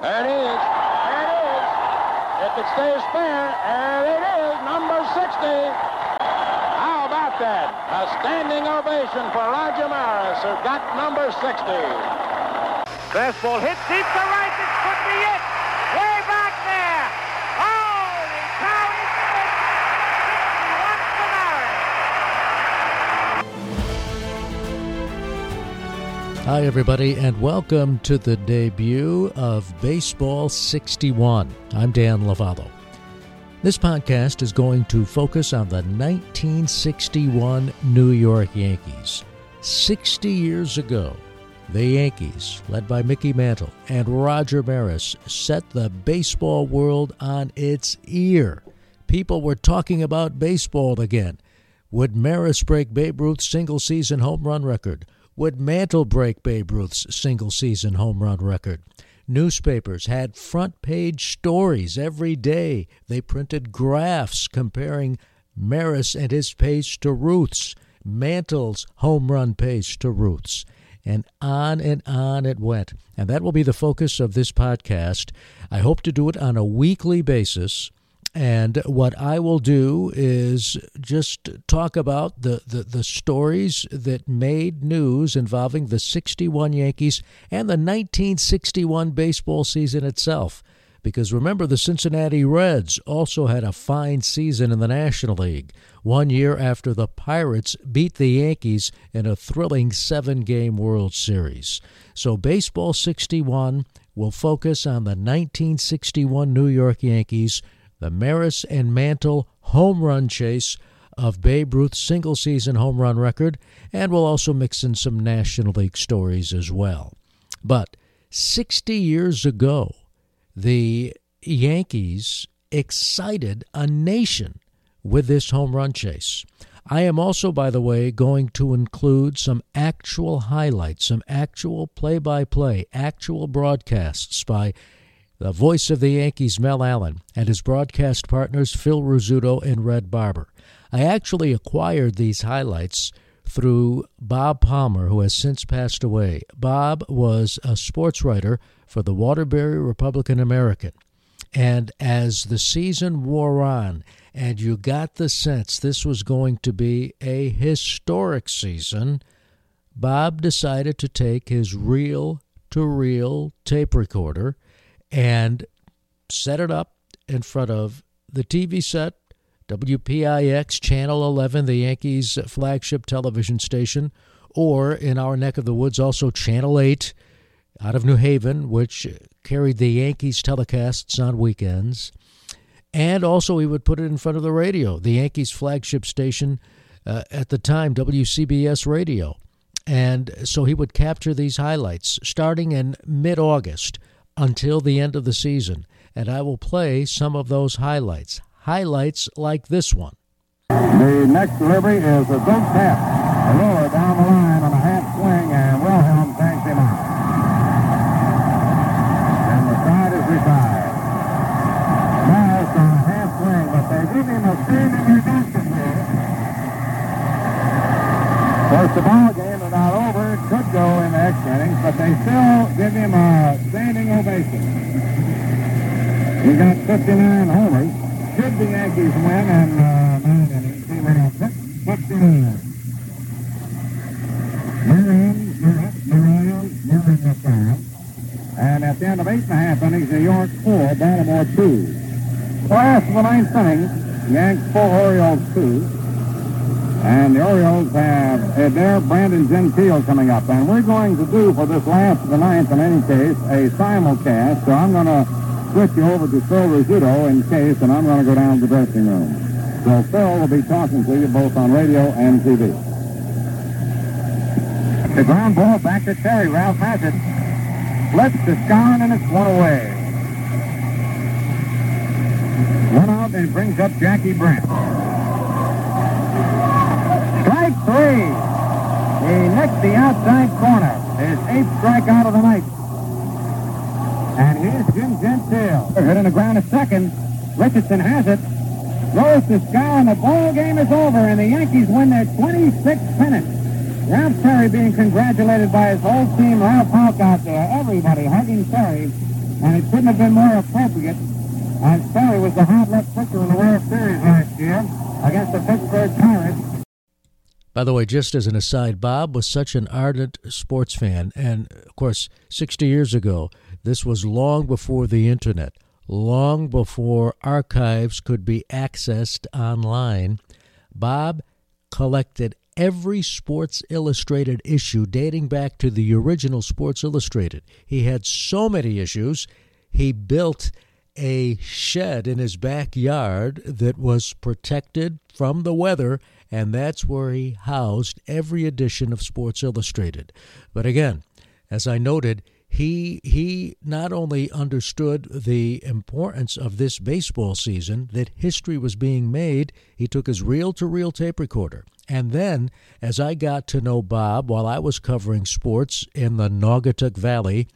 There it is. There it is. If it stays fair, there it is, number 60. How about that? A standing ovation for Roger Maris, who got number 60. Fastball hit deep to right. Hi, everybody, and welcome to the debut of Baseball 61. I'm Dan Lovallo. This podcast is going to focus on the 1961 New York Yankees. 60 years ago, the Yankees, led by Mickey Mantle and Roger Maris, set the baseball world on its ear. People were talking about baseball again. Would Maris break Babe Ruth's single season home run record? Would Mantle break Babe Ruth's single season home run record? Newspapers had front page stories every day. They printed graphs comparing Maris and his pace to Ruth's, Mantle's home run pace to Ruth's. And on and on it went. And that will be the focus of this podcast. I hope to do it on a weekly basis. And what I will do is just talk about the, the, the, stories that made news involving the 61 Yankees and the 1961 baseball season itself. Because remember, the Cincinnati Reds also had a fine season in the National League, one year after the Pirates beat the Yankees in a thrilling seven game World Series. So, Baseball 61 will focus on the 1961 New York Yankees the Maris and Mantle home run chase of Babe Ruth's single season home run record, and we'll also mix in some National League stories as well. But 60 years ago, the Yankees excited a nation with this home run chase. I am also, by the way, going to include some actual highlights, some actual play by play, actual broadcasts by the voice of the Yankees, Mel Allen, and his broadcast partners, Phil Rizzuto and Red Barber. I actually acquired these highlights through Bob Palmer, who has since passed away. Bob was a sports writer for the Waterbury Republican American. And as the season wore on, and you got the sense this was going to be a historic season, Bob decided to take his reel to reel tape recorder and set it up in front of the TV set, WPIX Channel 11, the Yankees' flagship television station, or in our neck of the woods, also Channel 8 out of New Haven, which carried the Yankees telecasts on weekends. And also, he would put it in front of the radio, the Yankees' flagship station uh, at the time, WCBS Radio. And so he would capture these highlights starting in mid August until the end of the season. And I will play some of those highlights. Highlights like this one. The next delivery is a goat tap. A roller down the line on a half swing, and Wilhelm thanks him out. And the side is retired. Now it's on a half swing, but they give him a standing redemption here. Of course, the ball game but they still give him a standing ovation. He got 59 homers. Should the Yankees win and uh, nine innings, he would have hit 59. Maryland, the Royals, moving five. And at the end of eight and a half innings, New York four, Baltimore two. Last of the ninth inning, Yanks four, Orioles two. And the Orioles have eh, Adair Brandon Gentile coming up. And we're going to do for this last of the ninth, in any case, a simulcast. So I'm going to switch you over to Phil Rizzuto in case, and I'm going to go down to the dressing room. So Phil will be talking to you both on radio and TV. The ground ball back to Terry. Ralph has it. Flips to Skowron, and it's one away. One out, and brings up Jackie Brandt. Strike three. He nicked the outside corner. His eighth strikeout of the night. And here's Jim Gentile. Hitting the ground a second. Richardson has it. Throws to Skowron, and the ball game is over, and the Yankees win their 26th pennant. Ralph Terry being congratulated by his whole team. Ralph Houk out there. Everybody hugging Terry. and it couldn't have been more appropriate. And Sperry was the hot left pitcher in the World Series last year against the Pittsburgh Pirates. By the way, just as an aside, Bob was such an ardent sports fan. And of course, 60 years ago, this was long before the internet, long before archives could be accessed online. Bob collected every Sports Illustrated issue dating back to the original Sports Illustrated. He had so many issues, he built a shed in his backyard that was protected from the weather and that's where he housed every edition of Sports Illustrated. But again, as I noted, he he not only understood the importance of this baseball season that history was being made he took his reel to reel tape recorder and then as i got to know bob while i was covering sports in the naugatuck valley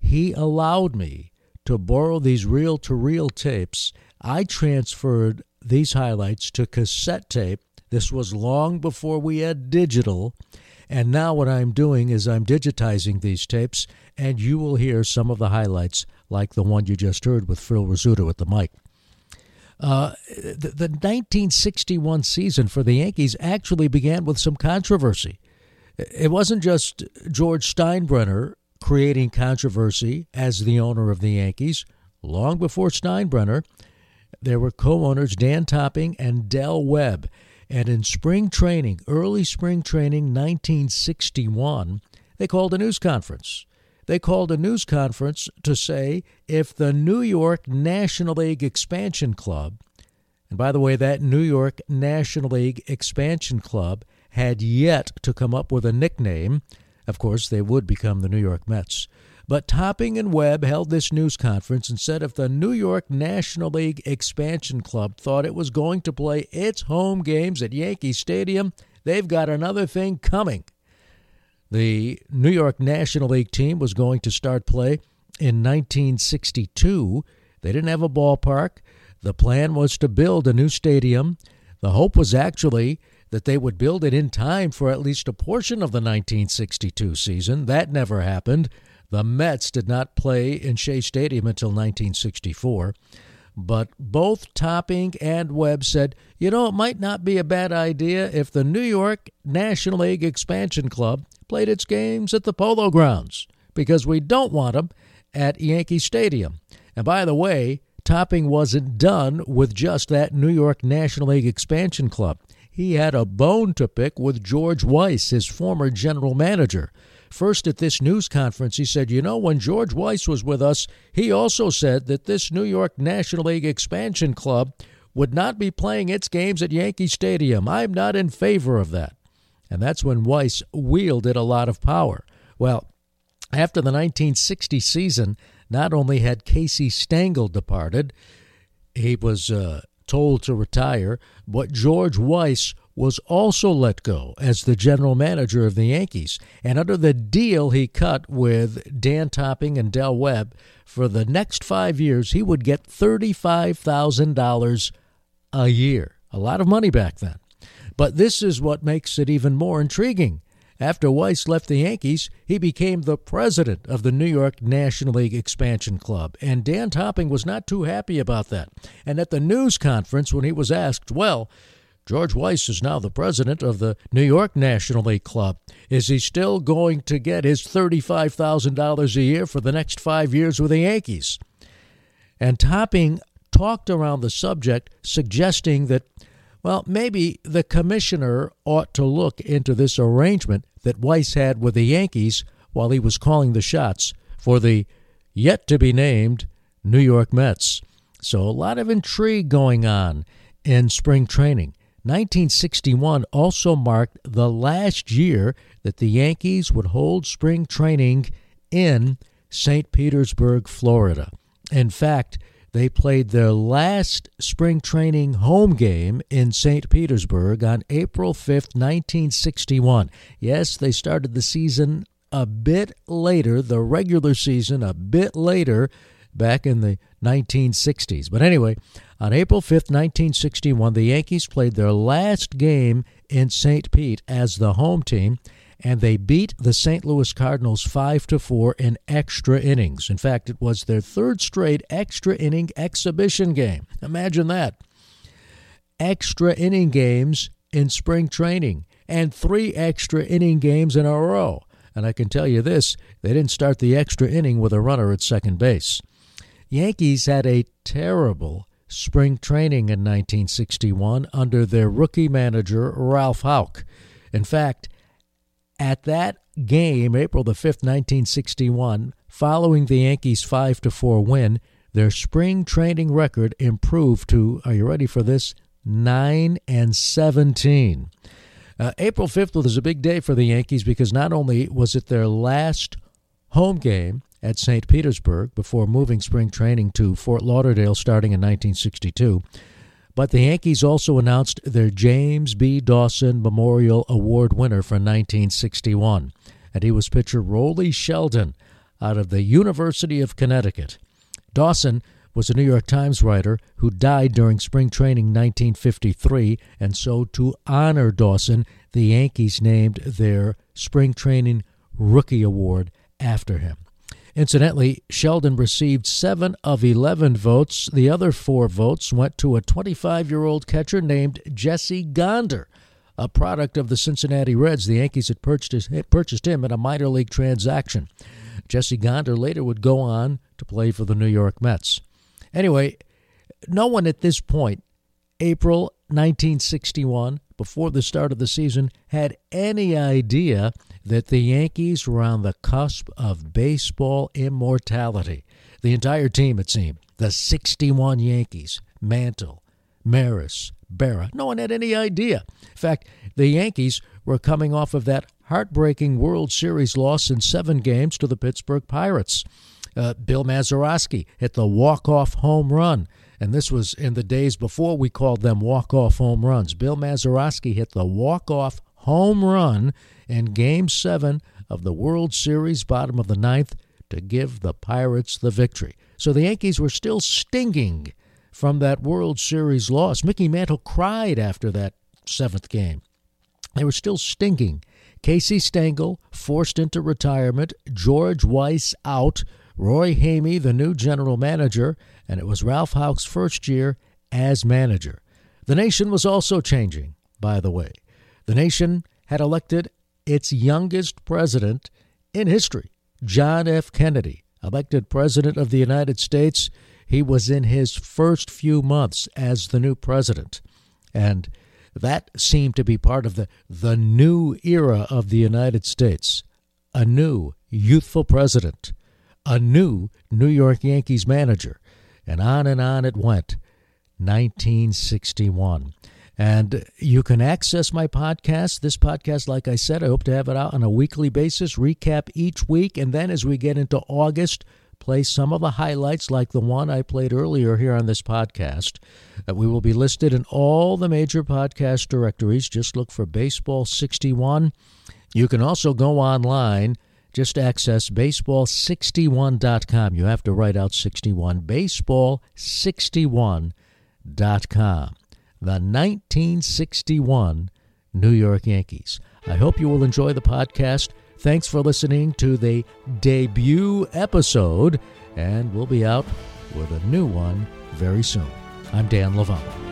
he allowed me to borrow these reel to reel tapes i transferred these highlights to cassette tape this was long before we had digital. And now what I'm doing is I'm digitizing these tapes, and you will hear some of the highlights, like the one you just heard with Phil Rizzuto at the mic. Uh, the, the 1961 season for the Yankees actually began with some controversy. It wasn't just George Steinbrenner creating controversy as the owner of the Yankees. Long before Steinbrenner, there were co owners Dan Topping and Del Webb. And in spring training, early spring training 1961, they called a news conference. They called a news conference to say if the New York National League Expansion Club, and by the way, that New York National League Expansion Club had yet to come up with a nickname. Of course, they would become the New York Mets. But Topping and Webb held this news conference and said if the New York National League Expansion Club thought it was going to play its home games at Yankee Stadium, they've got another thing coming. The New York National League team was going to start play in 1962. They didn't have a ballpark. The plan was to build a new stadium. The hope was actually that they would build it in time for at least a portion of the 1962 season. That never happened. The Mets did not play in Shea Stadium until 1964. But both Topping and Webb said, you know, it might not be a bad idea if the New York National League Expansion Club played its games at the Polo Grounds, because we don't want them at Yankee Stadium. And by the way, Topping wasn't done with just that New York National League Expansion Club. He had a bone to pick with George Weiss, his former general manager. First, at this news conference, he said, You know, when George Weiss was with us, he also said that this New York National League Expansion Club would not be playing its games at Yankee Stadium. I'm not in favor of that. And that's when Weiss wielded a lot of power. Well, after the 1960 season, not only had Casey Stengel departed, he was uh, told to retire, but George Weiss was also let go as the general manager of the Yankees. And under the deal he cut with Dan Topping and Del Webb, for the next five years, he would get $35,000 a year. A lot of money back then. But this is what makes it even more intriguing. After Weiss left the Yankees, he became the president of the New York National League Expansion Club, and Dan Topping was not too happy about that. And at the news conference, when he was asked, well, George Weiss is now the president of the New York National League Club. Is he still going to get his $35,000 a year for the next five years with the Yankees? And Topping talked around the subject, suggesting that, well, maybe the commissioner ought to look into this arrangement that Weiss had with the Yankees while he was calling the shots for the yet to be named New York Mets. So a lot of intrigue going on in spring training. 1961 also marked the last year that the Yankees would hold spring training in St. Petersburg, Florida. In fact, they played their last spring training home game in St. Petersburg on April 5th, 1961. Yes, they started the season a bit later, the regular season a bit later, back in the 1960s. But anyway, on April 5th, 1961, the Yankees played their last game in St. Pete as the home team, and they beat the St. Louis Cardinals 5 to 4 in extra innings. In fact, it was their third straight extra inning exhibition game. Imagine that. Extra inning games in spring training and three extra inning games in a row. And I can tell you this they didn't start the extra inning with a runner at second base. Yankees had a terrible spring training in 1961 under their rookie manager, Ralph Houk. In fact, at that game, April the 5th, 1961, following the Yankees' 5 to 4 win, their spring training record improved to, are you ready for this? 9 and 17. Uh, April 5th was a big day for the Yankees because not only was it their last home game at St. Petersburg before moving spring training to Fort Lauderdale starting in 1962, but the Yankees also announced their James P. Dawson Memorial Award winner for 1961, and he was pitcher Rollie Sheldon out of the University of Connecticut. Dawson was a New York Times writer who died during spring training 1953, and so to honor Dawson, the Yankees named their spring training rookie award after him. Incidentally, Sheldon received 7 of 11 votes. The other four votes went to a 25 year old catcher named Jesse Gonder, a product of the Cincinnati Reds. The Yankees had purchased, purchased him in a minor league transaction. Jesse Gonder later would go on to play for the New York Mets. Anyway, no one at this point, April 1961, before the start of the season, had any idea that the Yankees were on the cusp of baseball immortality. The entire team, it seemed, the 61 Yankees, Mantle, Maris, Berra, no one had any idea. In fact, the Yankees were coming off of that heartbreaking World Series loss in seven games to the Pittsburgh Pirates. Uh, Bill Mazeroski hit the walk-off home run, and this was in the days before we called them walk-off home runs. Bill Mazeroski hit the walk-off home run in Game 7 of the World Series, bottom of the ninth, to give the Pirates the victory. So the Yankees were still stinging from that World Series loss. Mickey Mantle cried after that seventh game. They were still stinging. Casey Stengel forced into retirement, George Weiss out, Roy Hamey, the new general manager, and it was Ralph Houk's first year as manager. The nation was also changing, by the way. The nation had elected its youngest president in history, John F. Kennedy, elected President of the United States. He was in his first few months as the new president. And that seemed to be part of the, the new era of the United States. A new, youthful president, a new New York Yankees manager, and on and on it went. 1961. And you can access my podcast. This podcast, like I said, I hope to have it out on a weekly basis, recap each week. And then as we get into August, play some of the highlights like the one I played earlier here on this podcast. Uh, we will be listed in all the major podcast directories. Just look for Baseball 61. You can also go online. Just access baseball61.com. You have to write out 61. Baseball61.com the 1961 New York Yankees. I hope you will enjoy the podcast. Thanks for listening to the debut episode, and we'll be out with a new one very soon. I'm Dan Lovallo.